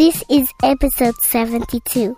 This is episode 72.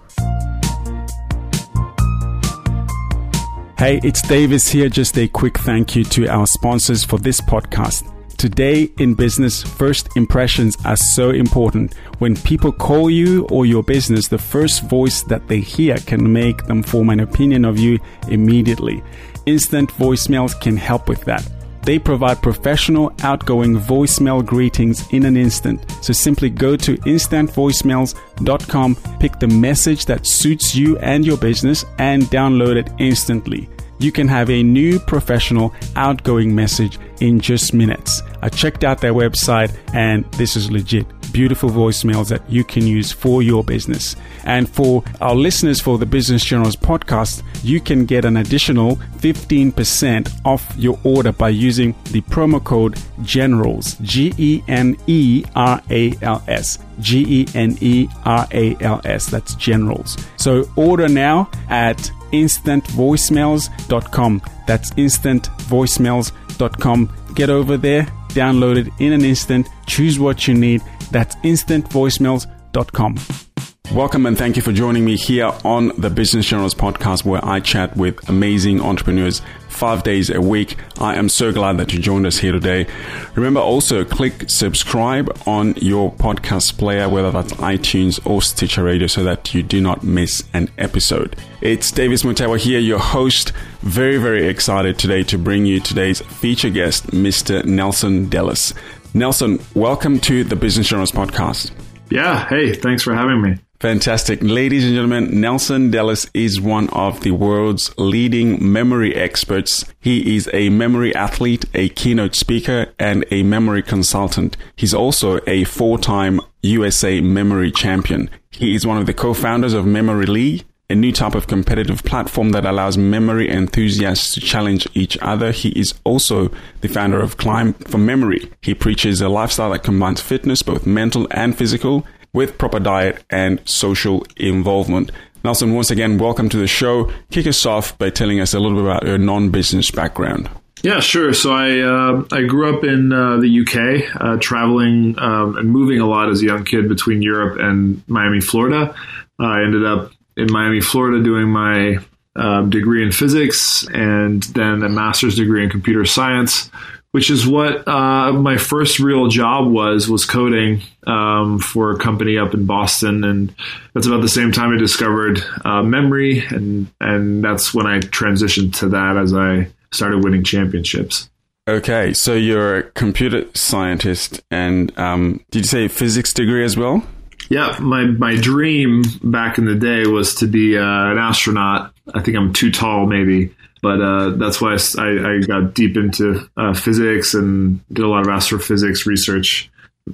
Hey, it's Davis here. Just a quick thank you to our sponsors for this podcast. Today in business, first impressions are so important. When people call you or your business, the first voice that they hear can make them form an opinion of you immediately. Instant voicemails can help with that. They provide professional, outgoing voicemail greetings in an instant. So simply go to instantvoicemails.com, pick the message that suits you and your business, and download it instantly. You can have a new professional, outgoing message in just minutes. I checked out their website, and this is legit beautiful voicemails that you can use for your business. And for our listeners for the Business Generals podcast, you can get an additional 15% off your order by using the promo code GENERALS, G E N E R A L S. G E N E R A L S. That's generals. So order now at instantvoicemails.com. That's instantvoicemails.com. Get over there, download it in an instant, choose what you need. That's instantvoicemails.com. Welcome and thank you for joining me here on the Business Generals podcast where I chat with amazing entrepreneurs five days a week. I am so glad that you joined us here today. Remember also click subscribe on your podcast player, whether that's iTunes or Stitcher Radio, so that you do not miss an episode. It's Davis Mutewa here, your host. Very, very excited today to bring you today's feature guest, Mr. Nelson Dellis. Nelson, welcome to the Business Generals podcast. Yeah, hey, thanks for having me. Fantastic. Ladies and gentlemen, Nelson Dellis is one of the world's leading memory experts. He is a memory athlete, a keynote speaker, and a memory consultant. He's also a four time USA memory champion. He is one of the co founders of Memory League, a new type of competitive platform that allows memory enthusiasts to challenge each other. He is also the founder of Climb for Memory. He preaches a lifestyle that combines fitness, both mental and physical, with proper diet and social involvement. Nelson, once again, welcome to the show. Kick us off by telling us a little bit about your non-business background. Yeah, sure. So I uh, I grew up in uh, the UK, uh, traveling um, and moving a lot as a young kid between Europe and Miami, Florida. I ended up in Miami, Florida, doing my uh, degree in physics and then a master's degree in computer science which is what uh, my first real job was was coding um, for a company up in Boston, and that's about the same time I discovered uh, memory, and and that's when I transitioned to that as I started winning championships. Okay, so you're a computer scientist, and um, did you say physics degree as well? Yeah, my my dream back in the day was to be uh, an astronaut. I think I'm too tall, maybe, but uh, that's why I, I, got deep into uh, physics and did a lot of astrophysics research.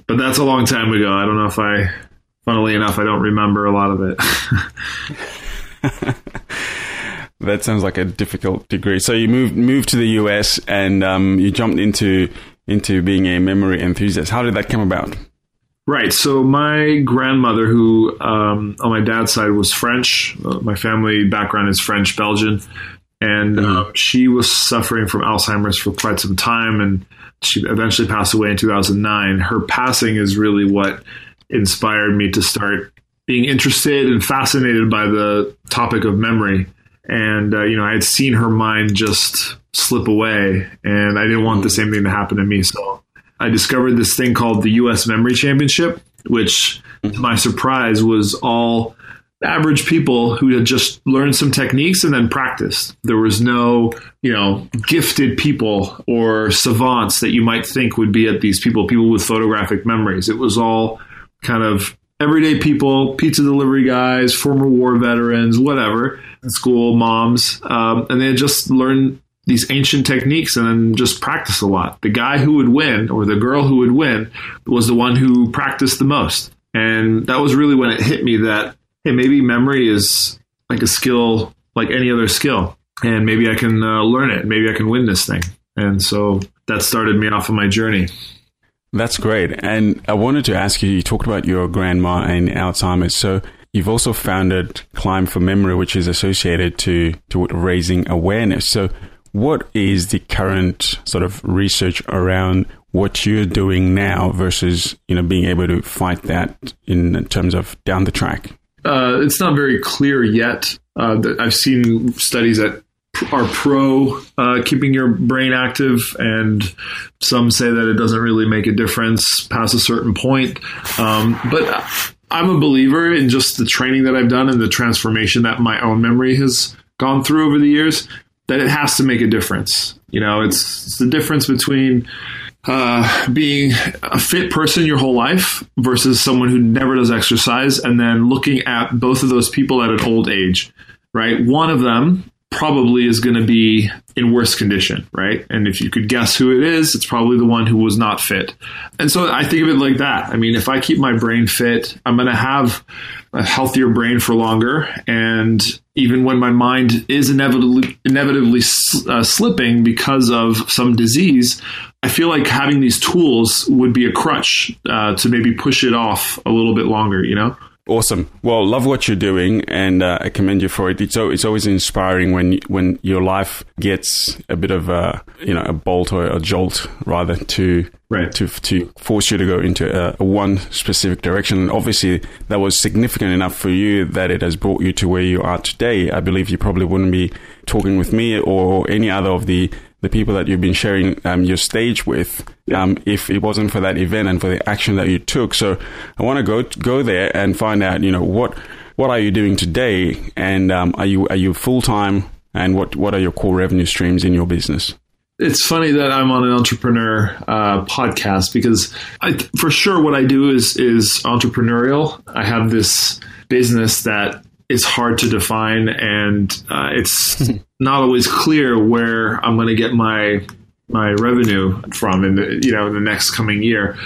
But that's a long time ago. I don't know if I, funnily enough, I don't remember a lot of it. that sounds like a difficult degree. So you moved moved to the US and um, you jumped into into being a memory enthusiast. How did that come about? Right. So my grandmother, who um, on my dad's side was French, uh, my family background is French Belgian and mm-hmm. um, she was suffering from Alzheimer's for quite some time, and she eventually passed away in 2009. Her passing is really what inspired me to start being interested and fascinated by the topic of memory. And uh, you know, I had seen her mind just slip away, and I didn't want the same thing to happen to me. So I discovered this thing called the U.S. Memory Championship, which, to my surprise, was all average people who had just learned some techniques and then practiced. There was no, you know, gifted people or savants that you might think would be at these people, people with photographic memories. It was all kind of everyday people, pizza delivery guys, former war veterans, whatever, school moms, um, and they just learned these ancient techniques and then just practice a lot. The guy who would win or the girl who would win was the one who practiced the most. And that was really when it hit me that hey, maybe memory is like a skill like any other skill, and maybe I can uh, learn it. Maybe I can win this thing. And so that started me off on my journey. That's great. And I wanted to ask you, you talked about your grandma and Alzheimer's. So you've also founded Climb for Memory, which is associated to, to raising awareness. So what is the current sort of research around what you're doing now versus you know being able to fight that in terms of down the track? Uh, it's not very clear yet. Uh, I've seen studies that are pro uh, keeping your brain active, and some say that it doesn't really make a difference past a certain point. Um, but I'm a believer in just the training that I've done and the transformation that my own memory has gone through over the years. That it has to make a difference. You know, it's, it's the difference between uh, being a fit person your whole life versus someone who never does exercise, and then looking at both of those people at an old age. Right, one of them probably is going to be in worse condition, right? And if you could guess who it is, it's probably the one who was not fit. And so I think of it like that. I mean, if I keep my brain fit, I'm going to have a healthier brain for longer. And even when my mind is inevitably, inevitably uh, slipping because of some disease, I feel like having these tools would be a crutch uh, to maybe push it off a little bit longer, you know? Awesome. Well, love what you're doing, and uh, I commend you for it. It's it's always inspiring when when your life gets a bit of a you know a bolt or a jolt rather to right. to to force you to go into a, a, one specific direction. And obviously, that was significant enough for you that it has brought you to where you are today. I believe you probably wouldn't be talking with me or any other of the the people that you've been sharing um, your stage with um, if it wasn't for that event and for the action that you took. So I want to go go there and find out, you know, what what are you doing today, and um, are you are you full time, and what what are your core revenue streams in your business? It's funny that I'm on an entrepreneur uh, podcast because I, for sure what I do is is entrepreneurial. I have this business that is hard to define, and uh, it's not always clear where I'm going to get my my revenue from in the you know in the next coming year.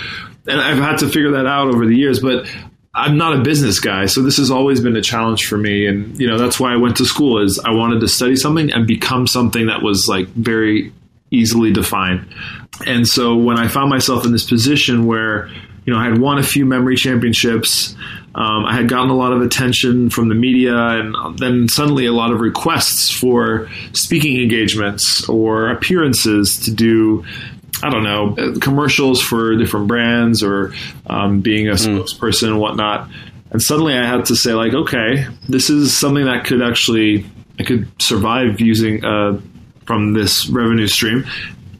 And I've had to figure that out over the years, but I'm not a business guy, so this has always been a challenge for me. And you know that's why I went to school is I wanted to study something and become something that was like very easily defined. And so when I found myself in this position where you know I had won a few memory championships, um, I had gotten a lot of attention from the media, and then suddenly a lot of requests for speaking engagements or appearances to do I don't know, commercials for different brands or um, being a mm. spokesperson and whatnot. And suddenly I had to say, like, okay, this is something that could actually, I could survive using uh, from this revenue stream.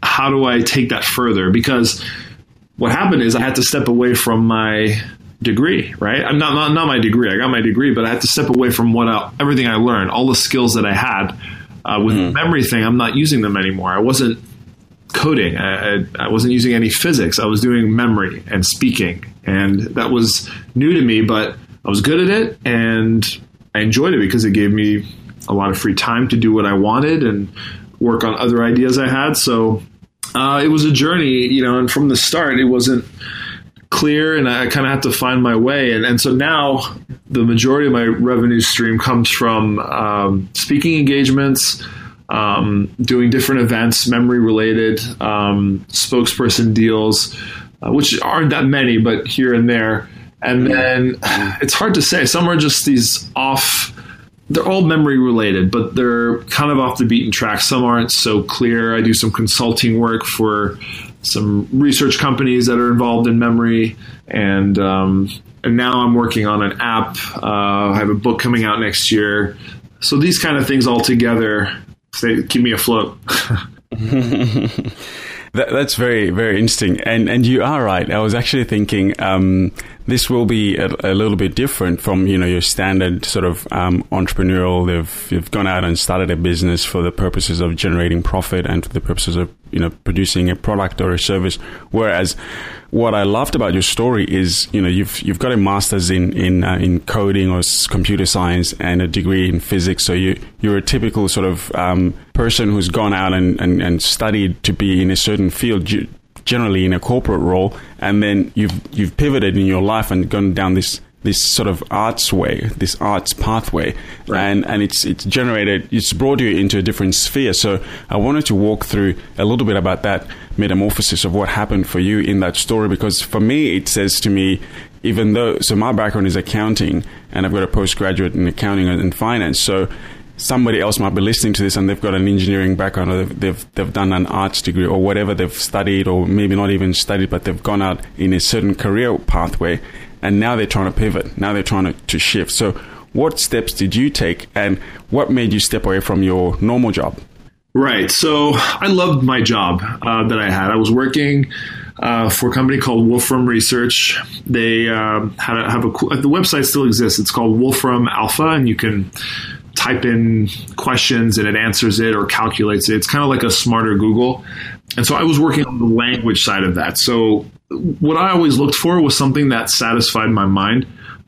How do I take that further? Because what happened is I had to step away from my degree, right? I'm not, not, not my degree. I got my degree, but I had to step away from what I, everything I learned, all the skills that I had. Uh, with mm. the memory thing, I'm not using them anymore. I wasn't coding. I, I, I, wasn't using any physics. I was doing memory and speaking, and that was new to me. But I was good at it, and I enjoyed it because it gave me a lot of free time to do what I wanted and work on other ideas I had. So uh, it was a journey, you know. And from the start, it wasn't clear and I kind of have to find my way. And, and so now the majority of my revenue stream comes from um, speaking engagements, um, doing different events, memory related, um, spokesperson deals, uh, which aren't that many, but here and there. And then it's hard to say. Some are just these off they're all memory related, but they're kind of off the beaten track. Some aren't so clear. I do some consulting work for some research companies that are involved in memory, and um, and now I'm working on an app. Uh, I have a book coming out next year. So these kind of things all together keep me afloat. That, that's very, very interesting. And, and you are right. I was actually thinking, um, this will be a, a, little bit different from, you know, your standard sort of, um, entrepreneurial. They've, you've gone out and started a business for the purposes of generating profit and for the purposes of, you know, producing a product or a service. Whereas what I loved about your story is, you know, you've you've got a master's in in uh, in coding or computer science and a degree in physics. So you you're a typical sort of um, person who's gone out and, and, and studied to be in a certain field. Generally in a corporate role, and then you've you've pivoted in your life and gone down this this sort of arts way, this arts pathway, right. and and it's it's generated, it's brought you into a different sphere. So I wanted to walk through a little bit about that metamorphosis of what happened for you in that story, because for me it says to me, even though so my background is accounting and I've got a postgraduate in accounting and finance, so somebody else might be listening to this and they've got an engineering background or they've, they've, they've done an arts degree or whatever they've studied or maybe not even studied, but they've gone out in a certain career pathway and now they're trying to pivot. Now they're trying to, to shift. So what steps did you take and what made you step away from your normal job? Right. So I loved my job uh, that I had. I was working uh, for a company called Wolfram Research. They uh, had a, have a the website still exists. It's called Wolfram Alpha, and you can type in questions and it answers it or calculates it. It's kind of like a smarter Google. And so I was working on the language side of that. So what I always looked for was something that satisfied my mind.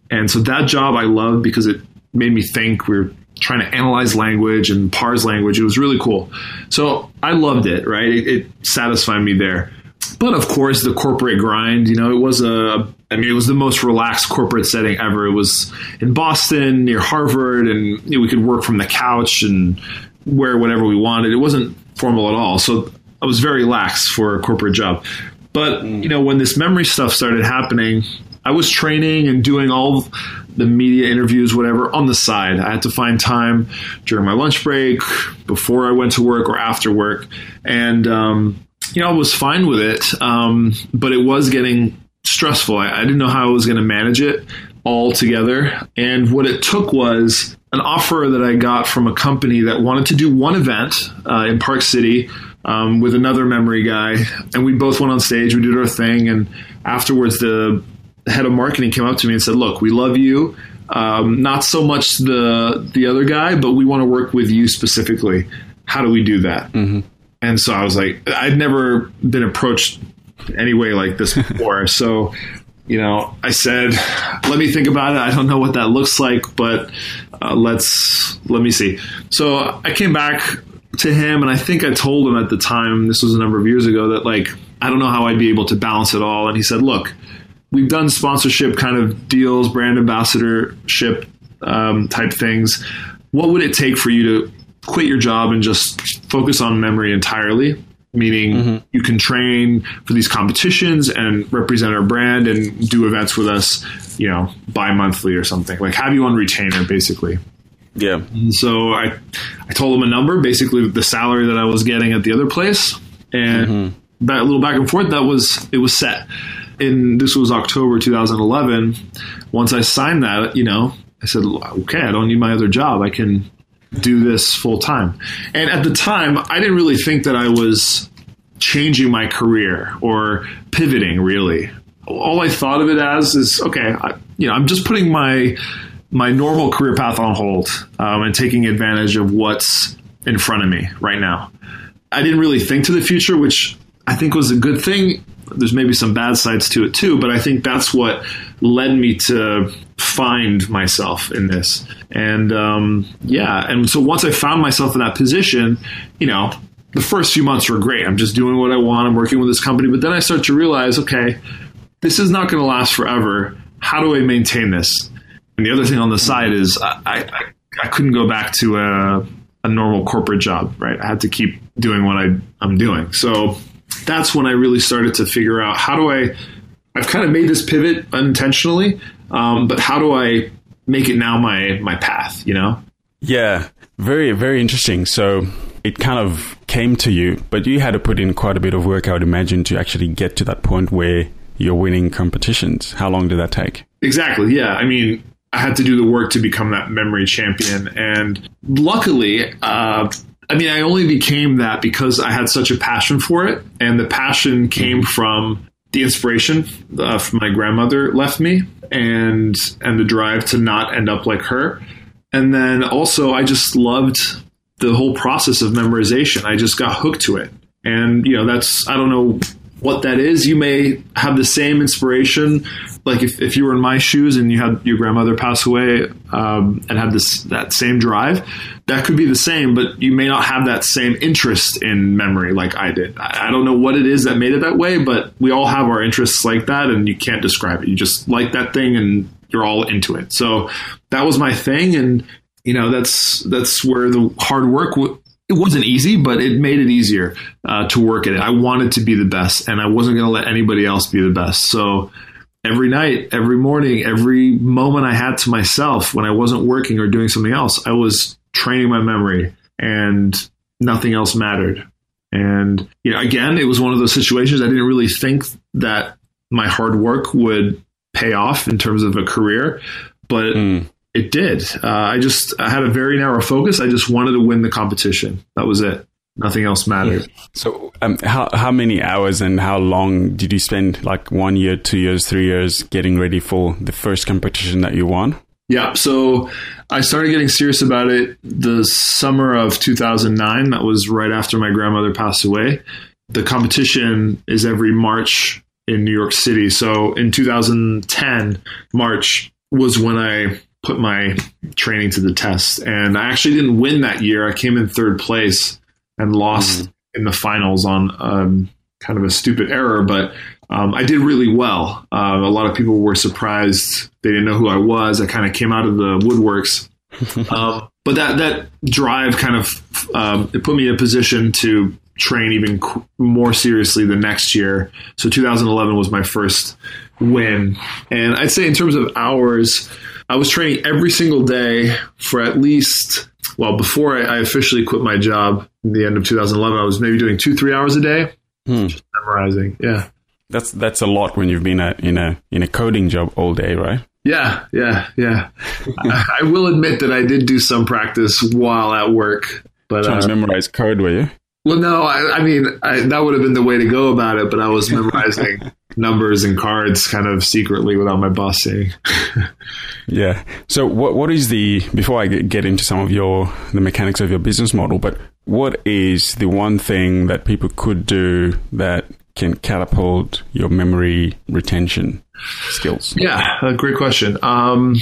And so that job I loved because it made me think. We were trying to analyze language and parse language. It was really cool. So I loved it, right? It, it satisfied me there. But of course, the corporate grind, you know, it was a, I mean, it was the most relaxed corporate setting ever. It was in Boston near Harvard, and you know, we could work from the couch and wear whatever we wanted. It wasn't formal at all. So I was very lax for a corporate job. But, you know, when this memory stuff started happening, I was training and doing all the media interviews, whatever, on the side. I had to find time during my lunch break, before I went to work, or after work. And, um, you know, I was fine with it, um, but it was getting stressful. I, I didn't know how I was going to manage it all together. And what it took was an offer that I got from a company that wanted to do one event uh, in Park City um, with another memory guy. And we both went on stage, we did our thing. And afterwards, the head of marketing came up to me and said, "Look, we love you. Um, not so much the the other guy, but we want to work with you specifically. How do we do that?" Mm-hmm. And so I was like, I'd never been approached any way like this before. so, you know, I said, "Let me think about it. I don't know what that looks like, but uh, let's let me see." So I came back to him, and I think I told him at the time, this was a number of years ago, that like I don't know how I'd be able to balance it all. And he said, "Look." we've done sponsorship kind of deals, brand ambassadorship um, type things. What would it take for you to quit your job and just focus on memory entirely? Meaning mm-hmm. you can train for these competitions and represent our brand and do events with us, you know, bi monthly or something. Like have you on retainer, basically. Yeah. And so I, I told him a number, basically the salary that I was getting at the other place, and mm-hmm. a little back and forth. That was it was set And this was October 2011. Once I signed that, you know, I said, okay, I don't need my other job. I can do this full time. And at the time, I didn't really think that I was changing my career or pivoting really. All I thought of it as is okay, I, you know, I'm just putting my my normal career path on hold um, and taking advantage of what's in front of me right now. I didn't really think to the future, which I think was a good thing there's maybe some bad sides to it too, but I think that's what led me to find myself in this. And um, yeah, and so once I found myself in that position, you know, the first few months were great. I'm just doing what I want. I'm working with this company, but then I start to realize, okay, this is not going to last forever. How do I maintain this? And the other thing on the side is I, I, I couldn't go back to a, a normal corporate job, right? I had to keep doing what I, I'm doing. So that's when I really started to figure out how do I. I've kind of made this pivot unintentionally, um, but how do I make it now my my path? You know? Yeah, very very interesting. So it kind of came to you, but you had to put in quite a bit of work, I would imagine, to actually get to that point where you're winning competitions. How long did that take? Exactly. Yeah. I mean, I had to do the work to become that memory champion, and luckily, uh, I mean, I only became that because I had such a passion for it, and the passion came from the inspiration uh, from my grandmother left me, and and the drive to not end up like her, and then also I just loved the whole process of memorization. I just got hooked to it, and you know that's I don't know what that is. You may have the same inspiration. Like if, if you were in my shoes and you had your grandmother pass away um, and had this that same drive, that could be the same, but you may not have that same interest in memory like I did. I, I don't know what it is that made it that way, but we all have our interests like that, and you can't describe it. You just like that thing, and you're all into it. So that was my thing, and you know that's that's where the hard work w- it wasn't easy, but it made it easier uh, to work at it. I wanted to be the best, and I wasn't going to let anybody else be the best. So every night, every morning, every moment I had to myself when I wasn't working or doing something else, I was training my memory, and nothing else mattered. And you know, again, it was one of those situations I didn't really think that my hard work would pay off in terms of a career, but mm. it did. Uh, I just I had a very narrow focus. I just wanted to win the competition. That was it. Nothing else mattered. So, um, how how many hours and how long did you spend? Like one year, two years, three years, getting ready for the first competition that you won? Yeah. So I started getting serious about it the summer of 2009. That was right after my grandmother passed away. The competition is every March in New York City. So in 2010, March was when I put my training to the test. And I actually didn't win that year. I came in third place and lost mm. in the finals on um, kind of a stupid error, but um, I did really well. Uh, a lot of people were surprised; they didn't know who I was. I kind of came out of the woodworks, um, but that that drive kind of um, it put me in a position to train even more seriously the next year. So 2011 was my first win, and I'd say in terms of hours, I was training every single day for at least well before I, I officially quit my job in the end of 2011. I was maybe doing two three hours a day, hmm. just memorizing. Yeah. That's that's a lot when you've been a, in a in a coding job all day, right? Yeah, yeah, yeah. I, I, will admit that I did do some practice while at work, but trying uh, to memorize code, were you? Well, no, I, I mean I, that would have been the way to go about it, but I was memorizing numbers and cards kind of secretly without my boss seeing. yeah. So, what what is the before I get into some of your the mechanics of your business model, but what is the one thing that people could do that can catapult your memory retention skills? Yeah, a great question. Um,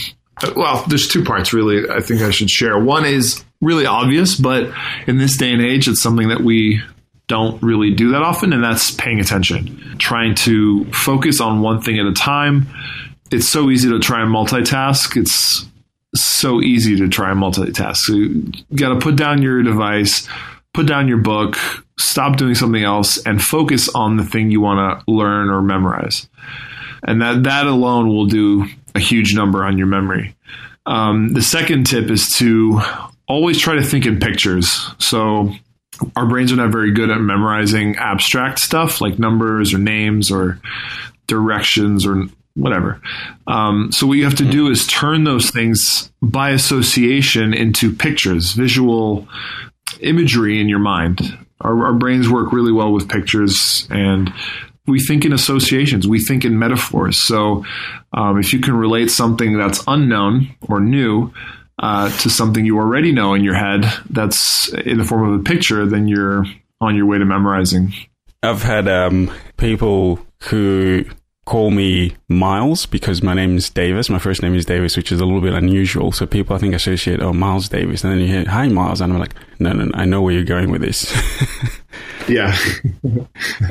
well, there's two parts really. I think I should share. One is really obvious, but in this day and age, it's something that we don't really do that often, and that's paying attention, trying to focus on one thing at a time. It's so easy to try and multitask. It's so easy to try and multitask. So you got to put down your device, put down your book, stop doing something else and focus on the thing you want to learn or memorize. And that, that alone will do a huge number on your memory. Um, the second tip is to always try to think in pictures. So our brains are not very good at memorizing abstract stuff like numbers or names or directions or whatever. Um, so what you have to do is turn those things by association into pictures, visual imagery in your mind. Our, our brains work really well with pictures and we think in associations, we think in metaphors. So um, if you can relate something that's unknown or new uh, to something you already know in your head that's in the form of a picture, then you're on your way to memorizing. I've had um, people who call me Miles because my name is Davis. My first name is Davis, which is a little bit unusual. So people, I think, associate, oh, Miles Davis. And then you hear, hi, Miles. And I'm like, no, no, no I know where you're going with this. yeah.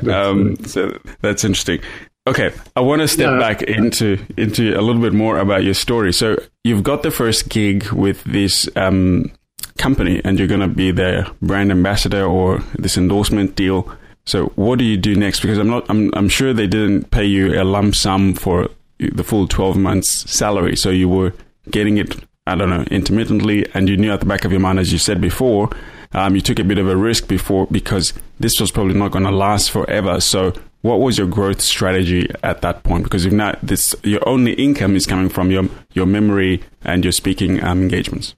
um, so that's interesting. Okay, I want to step yeah. back into into a little bit more about your story. So you've got the first gig with this um, company, and you're going to be their brand ambassador or this endorsement deal. So what do you do next? Because I'm not, I'm, I'm sure they didn't pay you a lump sum for the full 12 months salary. So you were getting it, I don't know, intermittently, and you knew at the back of your mind, as you said before, um, you took a bit of a risk before because this was probably not going to last forever. So what was your growth strategy at that point? Because if not, this your only income is coming from your your memory and your speaking um, engagements.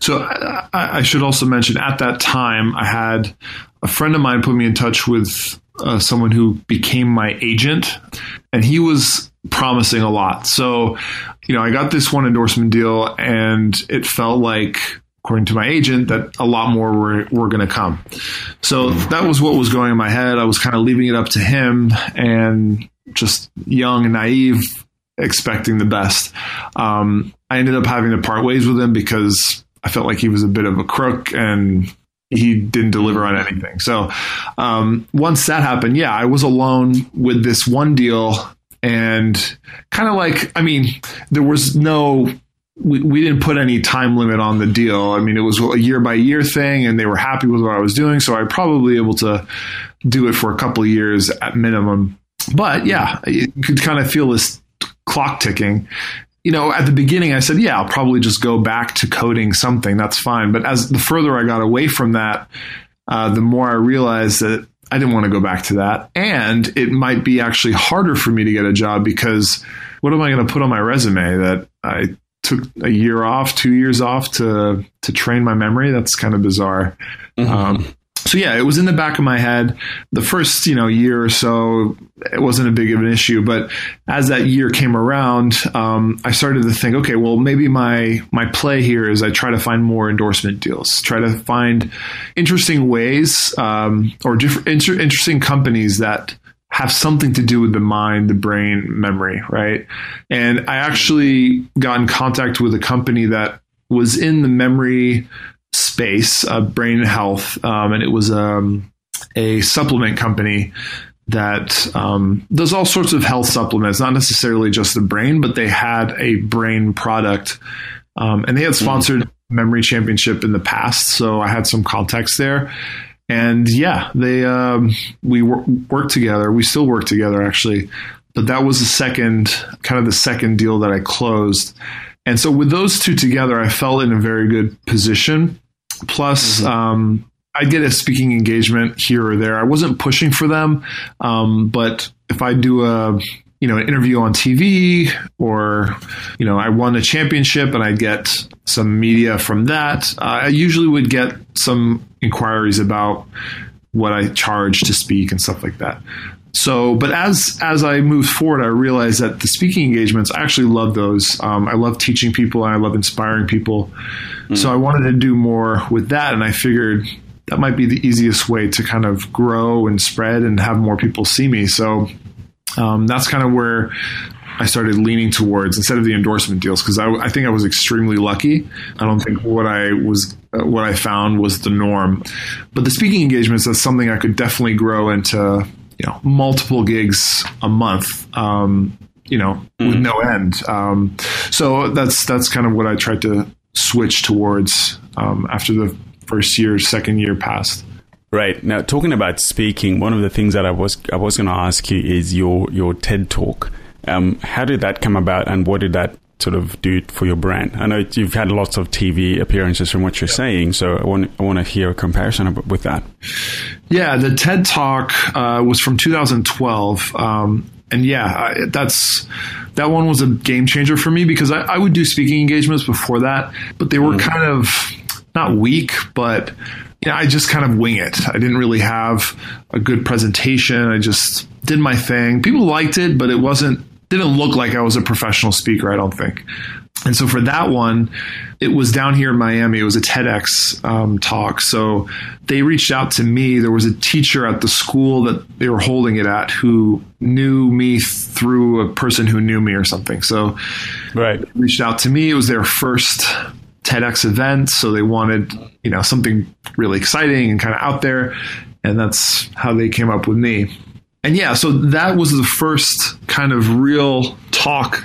So I, I, should also mention at that time I had a friend of mine put me in touch with uh, someone who became my agent, and he was promising a lot. So, you know, I got this one endorsement deal, and it felt like, according to my agent, that a lot more were, were going to come. So that was what was going in my head. I was kind of leaving it up to him, and just young and naive, expecting the best. Um, I ended up having to part ways with him because I felt like he was a bit of a crook and he didn't deliver on anything. So um, once that happened, yeah, I was alone with this one deal and kind of like, I mean, there was no. We, we didn't put any time limit on the deal. I mean, it was a year by year thing, and they were happy with what I was doing. So I'd probably be able to do it for a couple of years at minimum. But yeah, you could kind of feel this clock ticking. you know, at the beginning, I said, yeah, I'll probably just go back to coding something. That's fine. But as the further I got away from that, uh, the more I realized that I didn't want to go back to that. And it might be actually harder for me to get a job because what am I going to put on my resume that I took a year off, two years off to to train my memory? That's kind of bizarre. Mm-hmm. Um, so yeah, it was in the back of my head. The first, you know, year or so, it wasn't a big of an issue. But as that year came around, um, I started to think, okay, well, maybe my my play here is I try to find more endorsement deals, try to find interesting ways um, or different inter- interesting companies that have something to do with the mind, the brain, memory, right? And I actually got in contact with a company that was in the memory space, uh, brain health, um, and it was um, a supplement company that um, does all sorts of health supplements, not necessarily just the brain, but they had a brain product, um, and they had sponsored mm-hmm. Memory Championship in the past, so I had some context there. And yeah, they um, we wor- worked together. We still work together actually, but that was the second kind of the second deal that I closed. And so with those two together, I felt in a very good position. Plus, mm-hmm. um, I get a speaking engagement here or there. I wasn't pushing for them, um, but if I do a you know an interview on TV or you know I won a championship and I get some media from that, uh, I usually would get some inquiries about what I charge to speak and stuff like that. So, but as as I moved forward, I realized that the speaking engagements, I actually love those. Um, I love teaching people and I love inspiring people. Mm-hmm. So I wanted to do more with that, and I figured that might be the easiest way to kind of grow and spread and have more people see me. So um, that's kind of where I started leaning towards instead of the endorsement deals because I, I, think I was extremely lucky. I don't think what I was uh, what I found was the norm, but the speaking engagements that's something I could definitely grow into you know multiple gigs a month. Um, you know, mm-hmm. with no end. Um, so that's that's kind of what I tried to switch towards um, after the first year, second year passed. Right now, talking about speaking, one of the things that I was I was going to ask you is your your TED talk. Um, how did that come about, and what did that sort of do for your brand? I know you've had lots of TV appearances from what you're yeah. saying, so I want I want to hear a comparison with that. Yeah, the TED Talk uh, was from 2012, um, and yeah, I, that's that one was a game changer for me because I, I, would do speaking engagements before that, but they were mm. kind of not weak, but you know, I just kind of wing it. I didn't really have a good presentation. I just did my thing. People liked it, but it wasn't didn't look like I was a professional speaker, I don't think. And so for that one, it was down here in Miami. It was a TEDx um, talk. So they reached out to me. There was a teacher at the school that they were holding it at who knew me through a person who knew me or something. So right. reached out to me. It was their first TEDx event. So they wanted, you know, something really exciting and kind of out there. And that's how they came up with me and yeah, so that was the first kind of real talk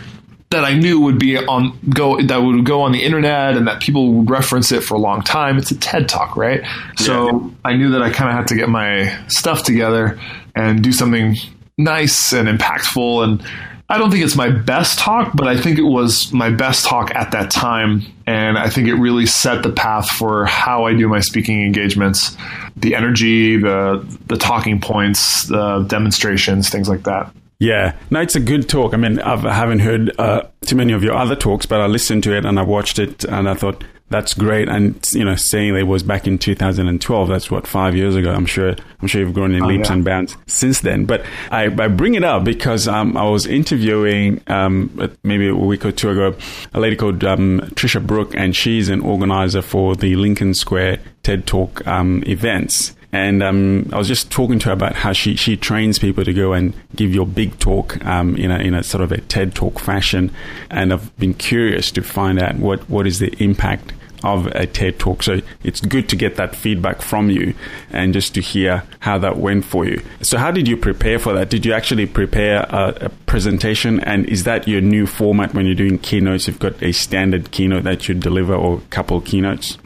that I knew would be on go that would go on the internet and that people would reference it for a long time. It's a TED talk, right? Yeah. So I knew that I kind of had to get my stuff together and do something nice and impactful and I don't think it's my best talk, but I think it was my best talk at that time. And I think it really set the path for how I do my speaking engagements the energy, the, the talking points, the demonstrations, things like that. Yeah, no, it's a good talk. I mean, I've, I haven't heard uh, too many of your other talks, but I listened to it and I watched it and I thought, that's great. And you know, saying it was back in 2012, that's what five years ago. I'm sure. I'm sure you've grown in oh, leaps yeah. and bounds since then. But I, I bring it up because um, I was interviewing um, maybe a week or two ago a lady called um, Trisha Brook, and she's an organizer for the Lincoln Square TED Talk um, events. And um, I was just talking to her about how she, she trains people to go and give your big talk um, in, a, in a sort of a TED Talk fashion. And I've been curious to find out what, what is the impact of a TED Talk. So it's good to get that feedback from you and just to hear how that went for you. So, how did you prepare for that? Did you actually prepare a, a presentation? And is that your new format when you're doing keynotes? You've got a standard keynote that you deliver or a couple keynotes?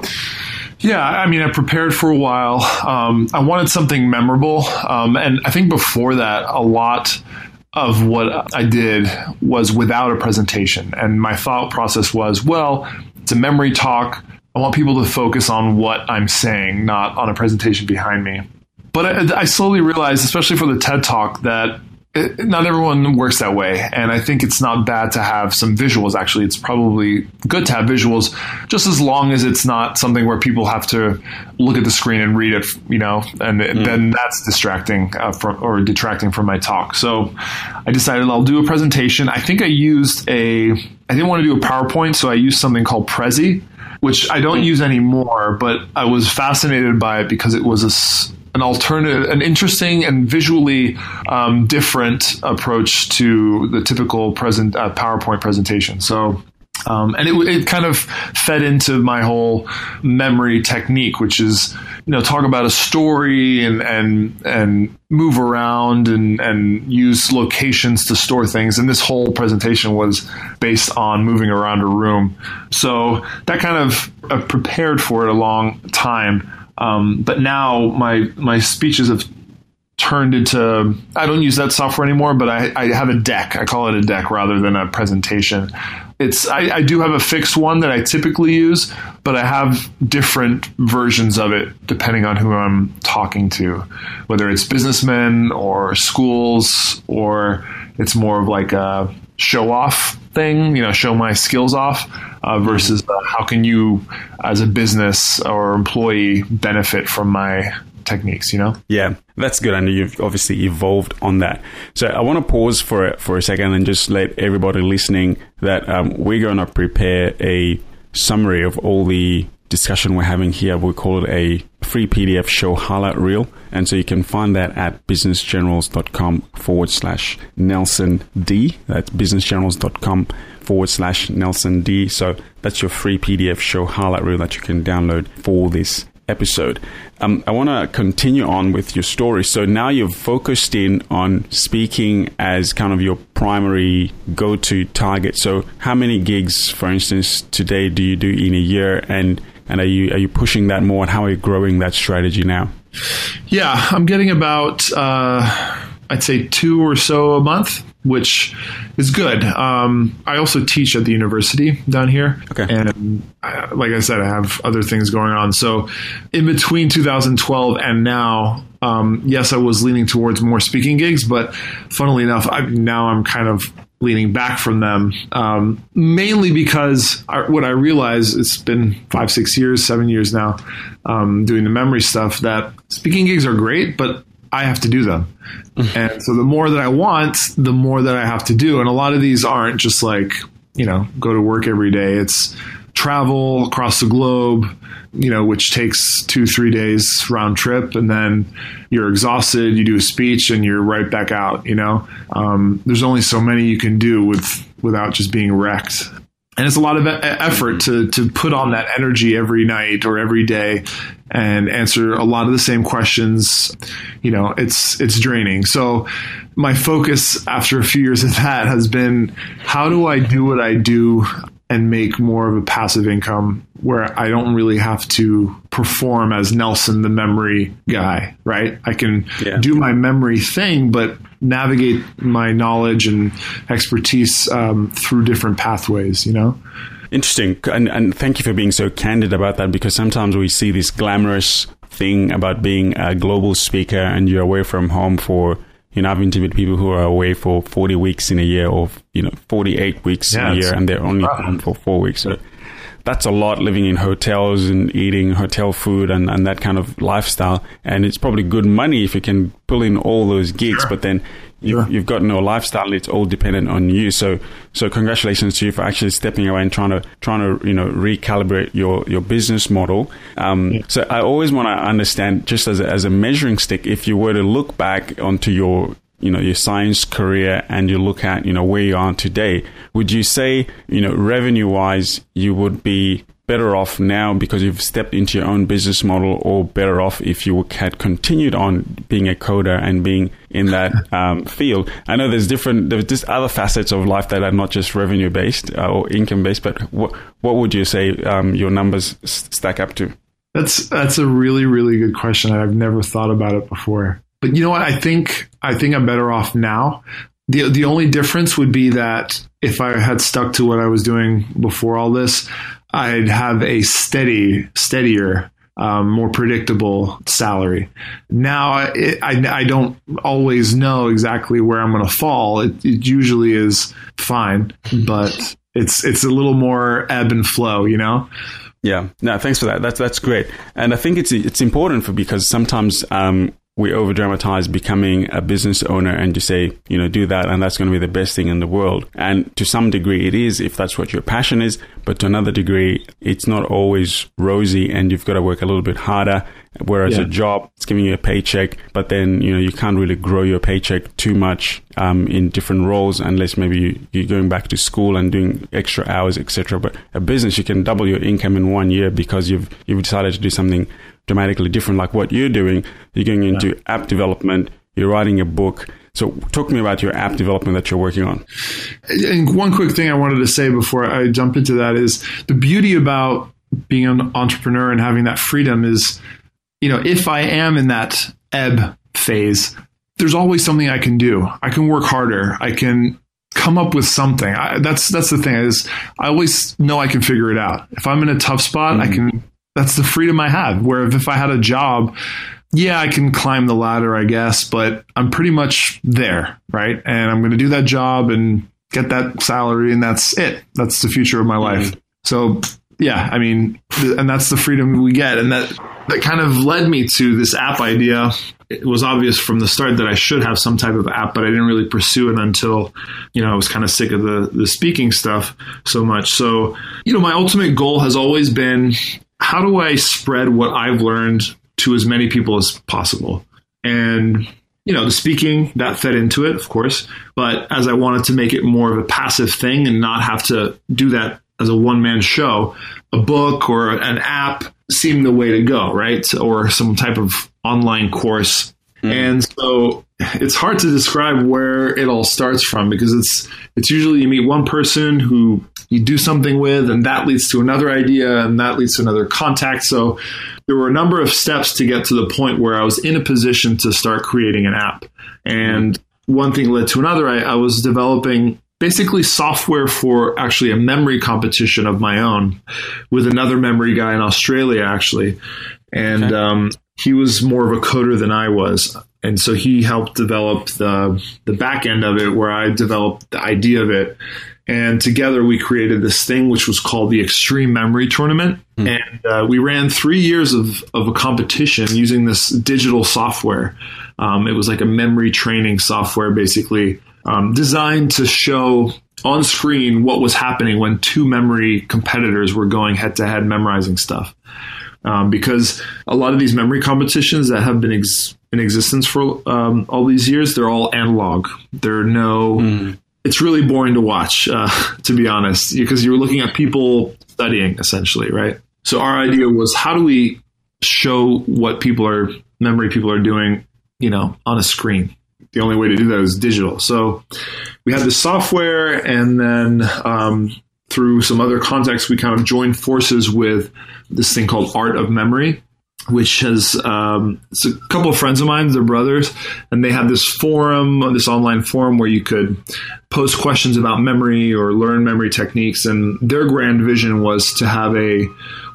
Yeah, I mean, I prepared for a while. Um, I wanted something memorable. Um, and I think before that, a lot of what I did was without a presentation. And my thought process was, well, it's a memory talk. I want people to focus on what I'm saying, not on a presentation behind me. But I, I slowly realized, especially for the TED Talk, that it, not everyone works that way. And I think it's not bad to have some visuals. Actually, it's probably good to have visuals, just as long as it's not something where people have to look at the screen and read it, you know, and mm. then that's distracting uh, from, or detracting from my talk. So I decided I'll do a presentation. I think I used a, I didn't want to do a PowerPoint, so I used something called Prezi which I don't use anymore, but I was fascinated by it because it was a, an alternative, an interesting and visually um, different approach to the typical present uh, PowerPoint presentation. So. Um, and it, it kind of fed into my whole memory technique, which is, you know, talk about a story and, and, and move around and, and use locations to store things. And this whole presentation was based on moving around a room. So that kind of uh, prepared for it a long time. Um, but now my my speeches have turned into I don't use that software anymore, but I, I have a deck. I call it a deck rather than a presentation. It's I, I, do have a fixed one that I typically use, but I have different versions of it depending on who I'm talking to, whether it's businessmen or schools or it's more of like a show off thing, you know, show my skills off uh, versus uh, how can you, as a business or employee, benefit from my techniques, you know? Yeah, that's good. And you've obviously evolved on that. So I want to pause for for a second and just let everybody listening that um, we're going to prepare a summary of all the discussion we're having here. We call it a free PDF show highlight reel. And so you can find that at businessgenerals.com forward slash Nelson D. That's businessgenerals.com forward slash Nelson D. So that's your free PDF show highlight reel that you can download for this episode. Um, I want to continue on with your story. So now you've focused in on speaking as kind of your primary go to target. So, how many gigs, for instance, today do you do in a year? And and are you are you pushing that more? And how are you growing that strategy now? Yeah, I'm getting about uh, I'd say two or so a month, which is good. Um, I also teach at the university down here, okay. and I, like I said, I have other things going on. So, in between 2012 and now, um, yes, I was leaning towards more speaking gigs, but funnily enough, I, now I'm kind of leaning back from them, um, mainly because I, what I realize it's been five, six years, seven years now, um, doing the memory stuff. That speaking gigs are great, but I have to do them, and so the more that I want, the more that I have to do. And a lot of these aren't just like you know go to work every day. It's travel across the globe, you know, which takes two, three days round trip, and then you're exhausted. You do a speech, and you're right back out. You know, um, there's only so many you can do with without just being wrecked. And it's a lot of effort to to put on that energy every night or every day, and answer a lot of the same questions. You know, it's it's draining. So my focus after a few years of that has been how do I do what I do and make more of a passive income where I don't really have to perform as Nelson, the memory guy, right? I can yeah. do my memory thing, but navigate my knowledge and expertise um, through different pathways, you know? Interesting. And, and thank you for being so candid about that because sometimes we see this glamorous thing about being a global speaker and you're away from home for you know, I've interviewed people who are away for 40 weeks in a year or, you know, 48 weeks yeah, in a year and they're only home for four weeks. So that's a lot living in hotels and eating hotel food and, and that kind of lifestyle. And it's probably good money if you can pull in all those gigs, sure. but then You've, sure. you've got no lifestyle. It's all dependent on you. So, so congratulations to you for actually stepping away and trying to, trying to, you know, recalibrate your, your business model. Um, yeah. so I always want to understand just as a, as a measuring stick, if you were to look back onto your, you know, your science career and you look at, you know, where you are today, would you say, you know, revenue wise, you would be better off now because you've stepped into your own business model, or better off if you had continued on being a coder and being in that um, field? I know there's different, there's just other facets of life that are not just revenue based uh, or income based, but what, what would you say um, your numbers stack up to? That's that's a really really good question. I've never thought about it before. But you know what? I think I think I'm better off now the the only difference would be that if I had stuck to what I was doing before all this, I'd have a steady, steadier, um, more predictable salary. Now, it, I, I don't always know exactly where I'm going to fall. It, it usually is fine, but it's it's a little more ebb and flow, you know. Yeah, no, thanks for that. That's that's great, and I think it's it's important for because sometimes um, we over dramatize becoming a business owner and you say, you know, do that and that's going to be the best thing in the world. And to some degree it is if that's what your passion is, but to another degree, it's not always rosy and you've got to work a little bit harder. Whereas yeah. a job, it's giving you a paycheck, but then, you know, you can't really grow your paycheck too much um, in different roles unless maybe you, are going back to school and doing extra hours, etc. But a business, you can double your income in one year because you've, you've decided to do something dramatically different, like what you're doing. You're going into yeah. app development, you're writing a book. So, talk to me about your app development that you're working on. And one quick thing I wanted to say before I jump into that is the beauty about being an entrepreneur and having that freedom is, you know, if I am in that ebb phase, there's always something I can do. I can work harder. I can come up with something. I, that's that's the thing is I always know I can figure it out. If I'm in a tough spot, mm-hmm. I can that's the freedom I have. Where if I had a job, yeah, I can climb the ladder, I guess, but I'm pretty much there, right? And I'm going to do that job and get that salary, and that's it. That's the future of my life. Mm-hmm. So, yeah, I mean, and that's the freedom we get, and that that kind of led me to this app idea. It was obvious from the start that I should have some type of app, but I didn't really pursue it until, you know, I was kind of sick of the the speaking stuff so much. So, you know, my ultimate goal has always been how do I spread what I've learned to as many people as possible? And you know, the speaking that fed into it, of course. But as I wanted to make it more of a passive thing and not have to do that as a one man show, a book or an app seemed the way to go, right? Or some type of online course. Mm. And so it's hard to describe where it all starts from because it's it's usually you meet one person who you do something with, and that leads to another idea, and that leads to another contact. So there were a number of steps to get to the point where I was in a position to start creating an app. And one thing led to another. I, I was developing basically software for actually a memory competition of my own with another memory guy in Australia, actually. And okay. um, he was more of a coder than I was. And so he helped develop the the back end of it where I developed the idea of it. And together we created this thing which was called the Extreme Memory Tournament. Mm. And uh, we ran three years of, of a competition using this digital software. Um, it was like a memory training software, basically um, designed to show on screen what was happening when two memory competitors were going head to head memorizing stuff. Um, because a lot of these memory competitions that have been ex- in existence for um, all these years, they're all analog. There are no mm it's really boring to watch, uh, to be honest, because you're looking at people studying essentially, right? So our idea was how do we show what people are memory people are doing, you know, on a screen. The only way to do that is digital. So we had the software, and then um, through some other contexts, we kind of joined forces with this thing called Art of Memory, which has um, it's a couple of friends of mine, they're brothers, and they had this forum, this online forum where you could post questions about memory or learn memory techniques. And their grand vision was to have a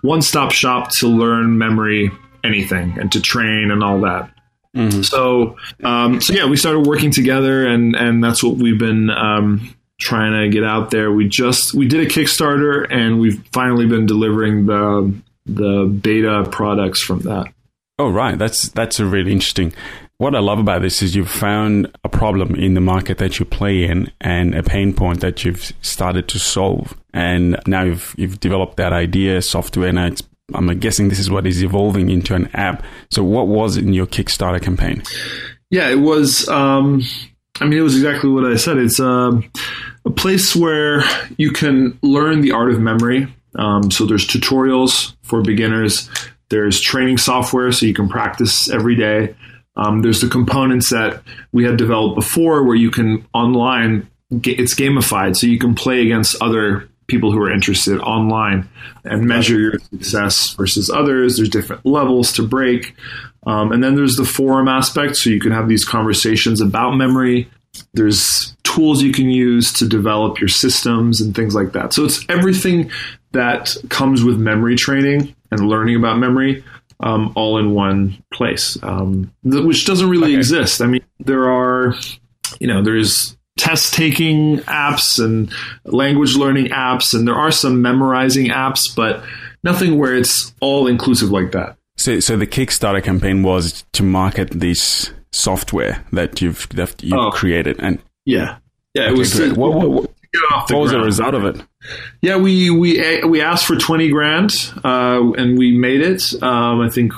one-stop shop to learn memory anything and to train and all that. Mm-hmm. So, um, so yeah, we started working together, and and that's what we've been um, trying to get out there. We just we did a Kickstarter, and we've finally been delivering the the beta products from that. Oh, right. That's that's a really interesting. What I love about this is you've found a problem in the market that you play in and a pain point that you've started to solve. And now you've you've developed that idea, software, and it's I'm guessing this is what is evolving into an app. So, what was in your Kickstarter campaign? Yeah, it was. Um, I mean, it was exactly what I said. It's uh, a place where you can learn the art of memory um, so there's tutorials for beginners. There's training software so you can practice every day. Um, there's the components that we had developed before where you can online, it's gamified, so you can play against other people who are interested online and measure your success versus others. There's different levels to break. Um, and then there's the forum aspect, so you can have these conversations about memory there's tools you can use to develop your systems and things like that. So it's everything that comes with memory training and learning about memory um, all in one place, um, th- which doesn't really okay. exist. I mean, there are, you know, there's test taking apps and language learning apps, and there are some memorizing apps, but nothing where it's all inclusive like that. So, so the Kickstarter campaign was to market this software that you've that you oh, created, and yeah, yeah, it was. What, what, what, what was the result of it? Yeah, we we we asked for twenty grand, uh, and we made it. Um, I think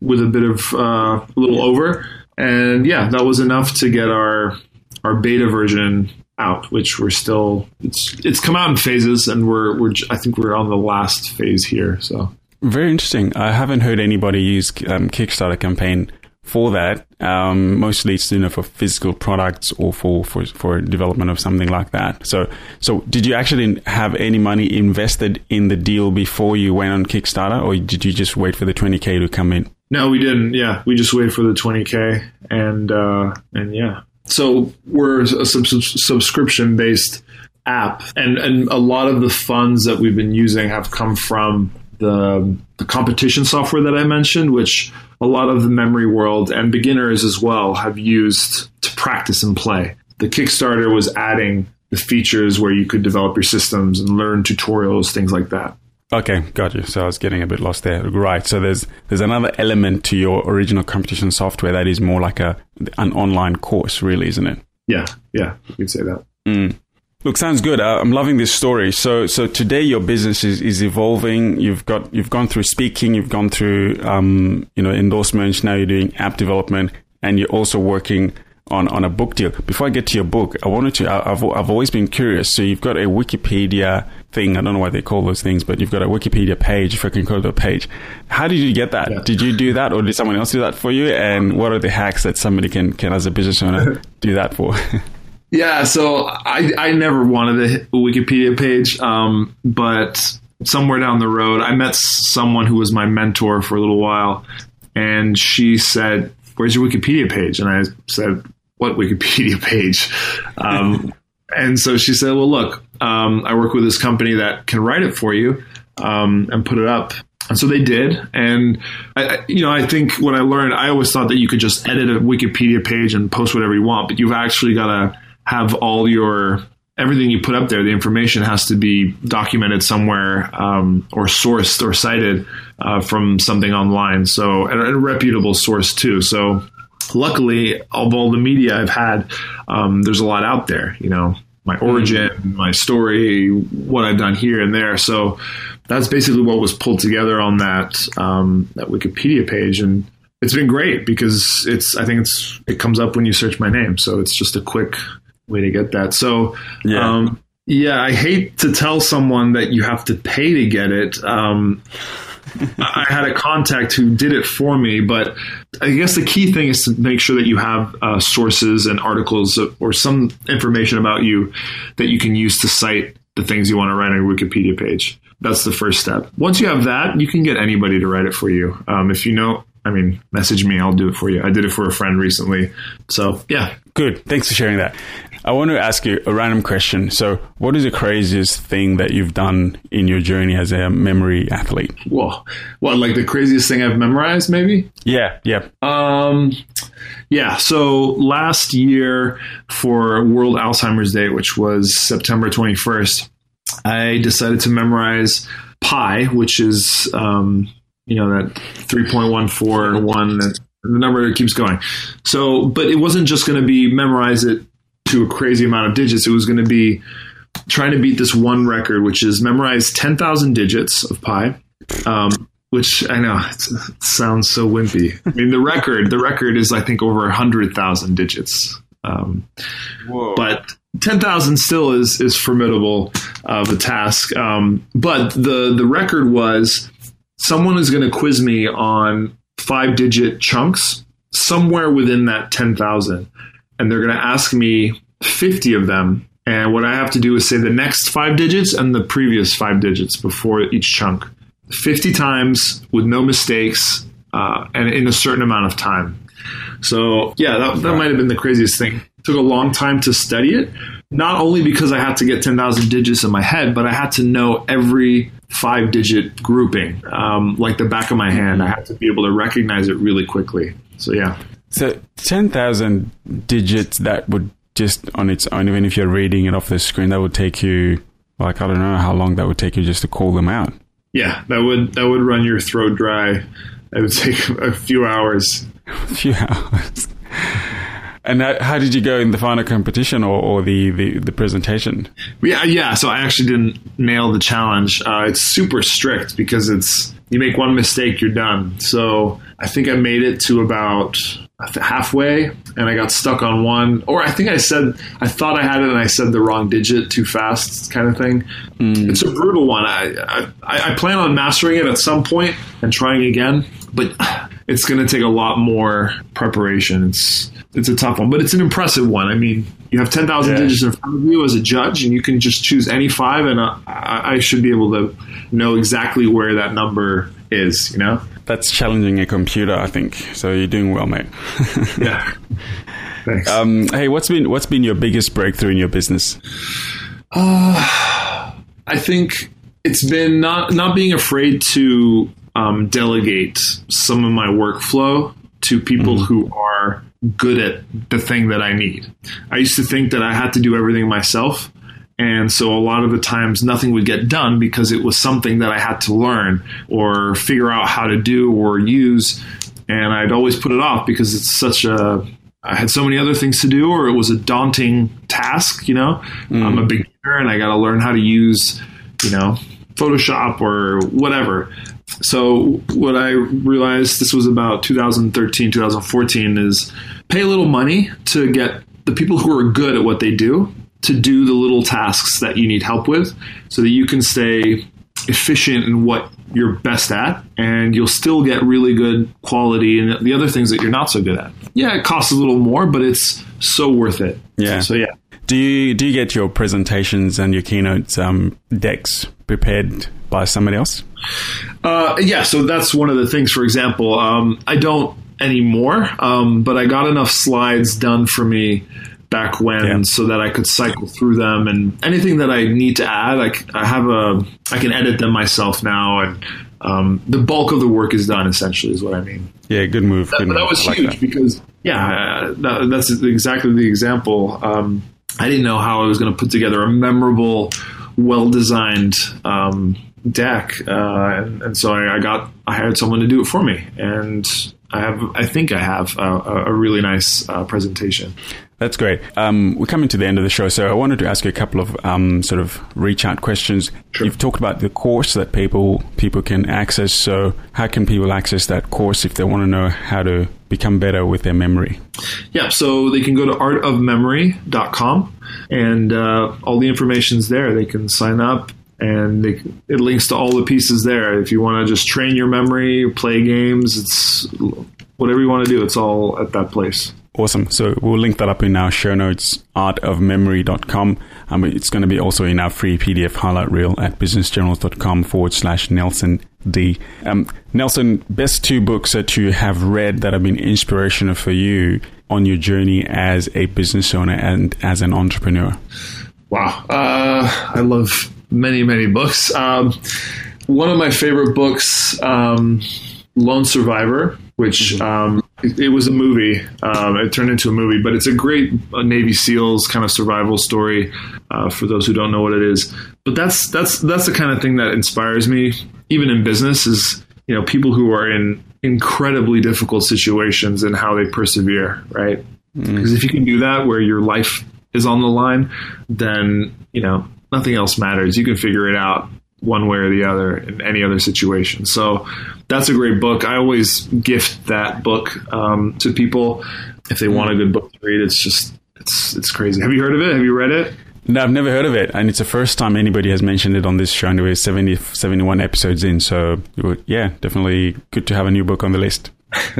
with a bit of uh, a little over, and yeah, that was enough to get our our beta version out, which we're still it's it's come out in phases, and we're we're I think we're on the last phase here. So very interesting. I haven't heard anybody use um, Kickstarter campaign for that. Um, mostly it's you know for physical products or for, for for development of something like that. So so did you actually have any money invested in the deal before you went on Kickstarter, or did you just wait for the twenty k to come in? No, we didn't. Yeah, we just waited for the twenty k, and uh, and yeah. So we're a sub- subscription based app, and and a lot of the funds that we've been using have come from the the competition software that I mentioned, which a lot of the memory world and beginners as well have used to practice and play. The Kickstarter was adding the features where you could develop your systems and learn tutorials, things like that. Okay, got you. So I was getting a bit lost there. Right. So there's there's another element to your original competition software that is more like a an online course, really, isn't it? Yeah, yeah, you could say that. Mm. Look, sounds good. Uh, I'm loving this story. So, so today your business is, is evolving. You've got, you've gone through speaking, you've gone through, um, you know, endorsements. Now you're doing app development and you're also working on, on a book deal. Before I get to your book, I wanted to, I've, I've always been curious. So you've got a Wikipedia thing. I don't know why they call those things, but you've got a Wikipedia page, if I can call it a page. How did you get that? Yeah. Did you do that or did someone else do that for you? And what are the hacks that somebody can, can as a business owner, do that for? Yeah, so I, I never wanted a Wikipedia page, um, but somewhere down the road, I met someone who was my mentor for a little while, and she said, "Where's your Wikipedia page?" And I said, "What Wikipedia page?" Um, and so she said, "Well, look, um, I work with this company that can write it for you um, and put it up." And so they did, and I, you know, I think what I learned, I always thought that you could just edit a Wikipedia page and post whatever you want, but you've actually got to have all your everything you put up there, the information has to be documented somewhere um, or sourced or cited uh, from something online. So, and a reputable source too. So, luckily, of all the media I've had, um, there's a lot out there. You know, my mm-hmm. origin, my story, what I've done here and there. So, that's basically what was pulled together on that um, that Wikipedia page, and it's been great because it's. I think it's it comes up when you search my name, so it's just a quick way to get that. So, yeah. Um, yeah, I hate to tell someone that you have to pay to get it. Um, I had a contact who did it for me, but I guess the key thing is to make sure that you have uh, sources and articles or some information about you that you can use to cite the things you want to write on your Wikipedia page. That's the first step. Once you have that, you can get anybody to write it for you. Um, if you know, I mean, message me, I'll do it for you. I did it for a friend recently. So, yeah. Good. Thanks for sharing that. I want to ask you a random question. So, what is the craziest thing that you've done in your journey as a memory athlete? Whoa, what like the craziest thing I've memorized? Maybe. Yeah, yeah. Um, yeah. So last year for World Alzheimer's Day, which was September twenty first, I decided to memorize pi, which is um, you know that three point one four one. The number keeps going. So, but it wasn't just going to be memorize it to a crazy amount of digits. It was going to be trying to beat this one record, which is memorize 10,000 digits of pi. Um, which I know it sounds so wimpy. I mean, the record, the record is I think over hundred thousand digits. Um, but ten thousand still is is formidable of a task. Um, but the the record was someone is going to quiz me on five digit chunks somewhere within that ten thousand and they're going to ask me 50 of them. And what I have to do is say the next five digits and the previous five digits before each chunk 50 times with no mistakes uh, and in a certain amount of time. So, yeah, that, that might have been the craziest thing took a long time to study it. Not only because I had to get 10,000 digits in my head, but I had to know every five digit grouping, um, like the back of my hand. I had to be able to recognize it really quickly. So, yeah. So, 10,000 digits, that would just on its own, even if you're reading it off the screen, that would take you, like, I don't know how long that would take you just to call them out. Yeah, that would that would run your throat dry. It would take a few hours. A few hours. And how did you go in the final competition or, or the, the, the, presentation? Yeah, yeah. So I actually didn't nail the challenge. Uh, it's super strict because it's you make one mistake, you're done. So I think I made it to about halfway and I got stuck on one. Or I think I said, I thought I had it and I said the wrong digit too fast, kind of thing. Mm. It's a brutal one. I, I, I plan on mastering it at some point and trying again, but it's going to take a lot more preparation. It's, it's a tough one, but it's an impressive one. I mean, you have 10,000 yeah. digits in front of you as a judge, and you can just choose any five, and I, I should be able to know exactly where that number is, you know? That's challenging a computer, I think. So you're doing well, mate. yeah. Thanks. Um, hey, what's been what's been your biggest breakthrough in your business? Uh, I think it's been not not being afraid to um, delegate some of my workflow to people mm-hmm. who are good at the thing that I need. I used to think that I had to do everything myself, and so a lot of the times nothing would get done because it was something that I had to learn or figure out how to do or use. And I'd always put it off because it's such a, I had so many other things to do or it was a daunting task, you know? Mm. I'm a beginner and I got to learn how to use, you know, Photoshop or whatever. So what I realized this was about 2013, 2014 is pay a little money to get the people who are good at what they do to do the little tasks that you need help with so that you can stay efficient in what you're best at and you'll still get really good quality in the other things that you're not so good at. Yeah, it costs a little more, but it's so worth it. Yeah. So yeah. Do you do you get your presentations and your keynotes um, decks prepared by somebody else? Uh, yeah, so that's one of the things. For example, um, I don't anymore, um, but I got enough slides done for me back when yeah. so that I could cycle through them and anything that I need to add, I, I have a, I can edit them myself now and um, the bulk of the work is done essentially is what I mean. Yeah, good move. That, good that was huge that. because yeah, that, that's exactly the example. Um, I didn't know how I was going to put together a memorable, well designed um, deck, uh, and, and, so I, I, got I hired someone to do it for me, and I have I think I have a, a really nice uh, presentation. That's great. Um, we're coming to the end of the show, so I wanted to ask you a couple of um, sort of reach out questions. Sure. You've talked about the course that people people can access. So, how can people access that course if they want to know how to become better with their memory? Yeah, so they can go to artofmemory.com, and uh, all the information's there. They can sign up and they, it links to all the pieces there. If you want to just train your memory, play games, it's whatever you want to do. It's all at that place. Awesome. So we'll link that up in our show notes, artofmemory.com. Um, it's going to be also in our free PDF highlight reel at businessgenerals.com forward slash Nelson D. Um, Nelson, best two books that you have read that have been inspirational for you on your journey as a business owner and as an entrepreneur? Wow. Uh, I love many, many books. Um, one of my favorite books, um, Lone Survivor, which um, it, it, was a movie. Um, it turned into a movie, but it's a great uh, Navy SEALs kind of survival story uh, for those who don't know what it is. But that's that's that's the kind of thing that inspires me, even in business. Is you know people who are in incredibly difficult situations and how they persevere, right? Mm-hmm. Because if you can do that, where your life is on the line, then you know nothing else matters. You can figure it out one way or the other in any other situation. So that's a great book. I always gift that book um, to people if they want a good book to read. It's just it's it's crazy. Have you heard of it? Have you read it? No, I've never heard of it, and it's the first time anybody has mentioned it on this show. And we're 70, 71 episodes in, so yeah, definitely good to have a new book on the list.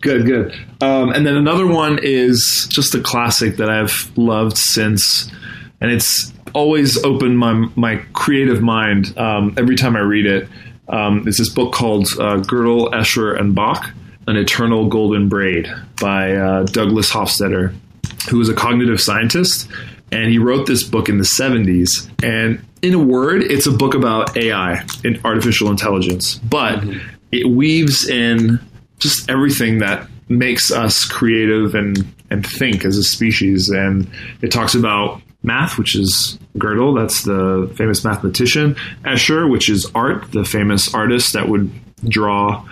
good, good. Um, and then another one is just a classic that I've loved since, and it's always opened my my creative mind um, every time I read it. Um, it's this book called uh, Gödel, Escher, and Bach, An Eternal Golden Braid by uh, Douglas Hofstadter. who was a cognitive scientist, and he wrote this book in the 70s. And in a word, it's a book about AI and artificial intelligence, but mm-hmm. it weaves in just everything that makes us creative and and think as a species. And it talks about math, which is Gödel, that's the famous mathematician, Escher, which is art, the famous artist that would draw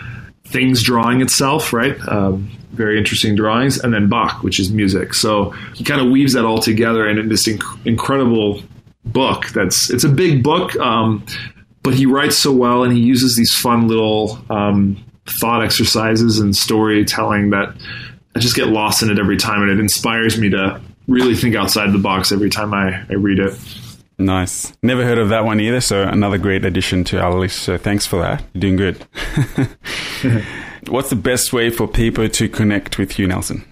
things drawing itself, right? Um, very interesting drawings, and then Bach, which is music. So he kind of weaves that all together in this inc- incredible book. That's it's a big book, um, but he writes so well, and he uses these fun little um, thought exercises and storytelling that I just get lost in it every time, and it inspires me to really think outside the box every time I, I read it. Nice. Never heard of that one either. So another great addition to our list. So thanks for that. You're doing good. What's the best way for people to connect with you, Nelson?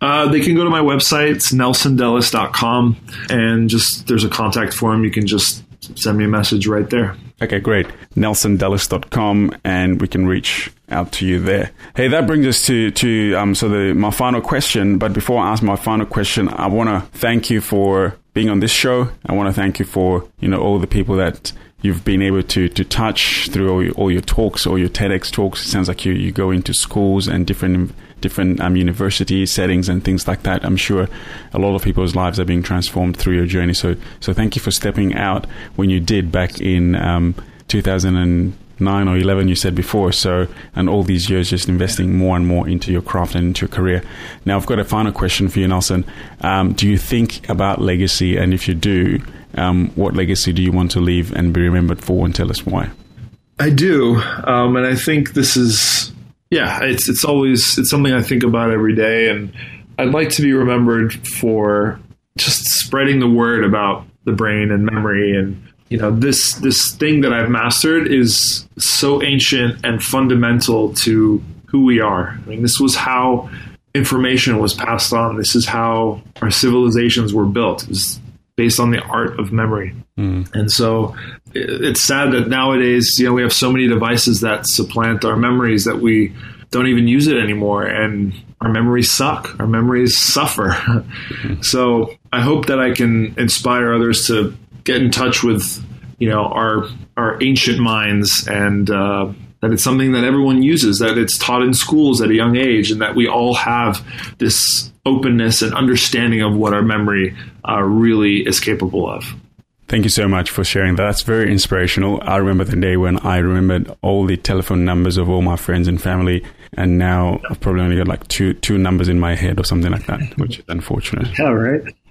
Uh, they can go to my website, it's nelsondellis.com, and just there's a contact form. You can just send me a message right there. Okay, great. NelsonDellis.com, and we can reach out to you there. Hey, that brings us to to um, so the my final question. But before I ask my final question, I want to thank you for being on this show. I want to thank you for you know all the people that you've been able to to touch through all your, all your talks, all your TEDx talks. It sounds like you you go into schools and different different um, university settings and things like that. I'm sure a lot of people's lives are being transformed through your journey. So, so thank you for stepping out when you did back in um, 2009 or 11, you said before. So, and all these years just investing more and more into your craft and into your career. Now, I've got a final question for you, Nelson. Um, do you think about legacy? And if you do, um, what legacy do you want to leave and be remembered for? And tell us why. I do, um, and I think this is yeah, it's it's always it's something I think about every day, and I'd like to be remembered for just spreading the word about the brain and memory and you know this this thing that I've mastered is so ancient and fundamental to who we are. I mean, this was how information was passed on. This is how our civilizations were built. It was based on the art of memory. Mm. And so it's sad that nowadays, you know, we have so many devices that supplant our memories that we don't even use it anymore. And our memories suck. Our memories suffer. Mm-hmm. so I hope that I can inspire others to get in touch with, you know, our our ancient minds and uh, that it's something that everyone uses, that it's taught in schools at a young age, and that we all have this openness and understanding of what our memory uh, really is capable of. Thank you so much for sharing that. That's very inspirational. I remember the day when I remembered all the telephone numbers of all my friends and family, and now I've probably only got like two two numbers in my head or something like that, which is unfortunate. Yeah, right.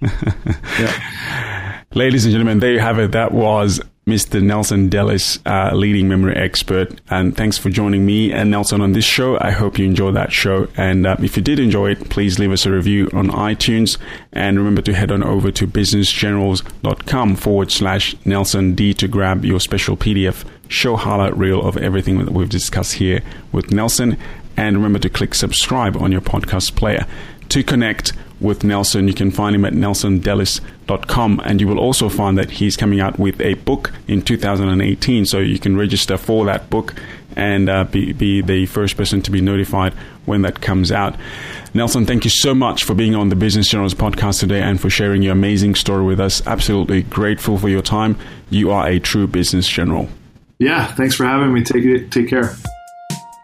yeah. Ladies and gentlemen, there you have it. That was Mr. Nelson Dellis, uh, leading memory expert. And thanks for joining me and Nelson on this show. I hope you enjoyed that show. And uh, if you did enjoy it, please leave us a review on iTunes. And remember to head on over to businessgenerals.com forward slash Nelson D to grab your special PDF show highlight reel of everything that we've discussed here with Nelson. And remember to click subscribe on your podcast player to connect with Nelson. You can find him at nelsondellis.com and you will also find that he's coming out with a book in 2018. So you can register for that book and uh, be, be the first person to be notified when that comes out. Nelson, thank you so much for being on the Business Generals podcast today and for sharing your amazing story with us. Absolutely grateful for your time. You are a true business general. Yeah, thanks for having me. Take it. Take care.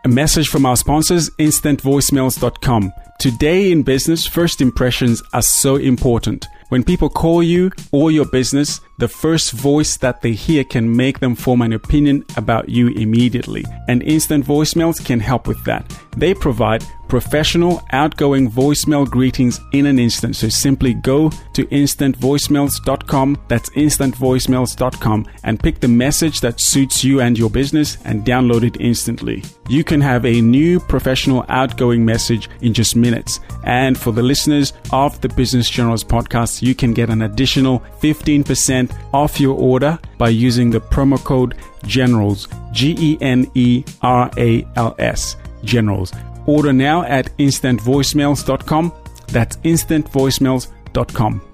A message from our sponsors, instantvoicemails.com. Today in business, first impressions are so important. When people call you or your business, the first voice that they hear can make them form an opinion about you immediately. And instant voicemails can help with that. They provide professional, outgoing voicemail greetings in an instant. So simply go to instantvoicemails.com, that's instantvoicemails.com, and pick the message that suits you and your business and download it instantly. You can have a new professional outgoing message in just minutes. And for the listeners of the Business Generals podcast, you can get an additional 15% off your order by using the promo code GENERALS, G E N E R A L S, GENERALS. Order now at instantvoicemails.com. That's instantvoicemails.com.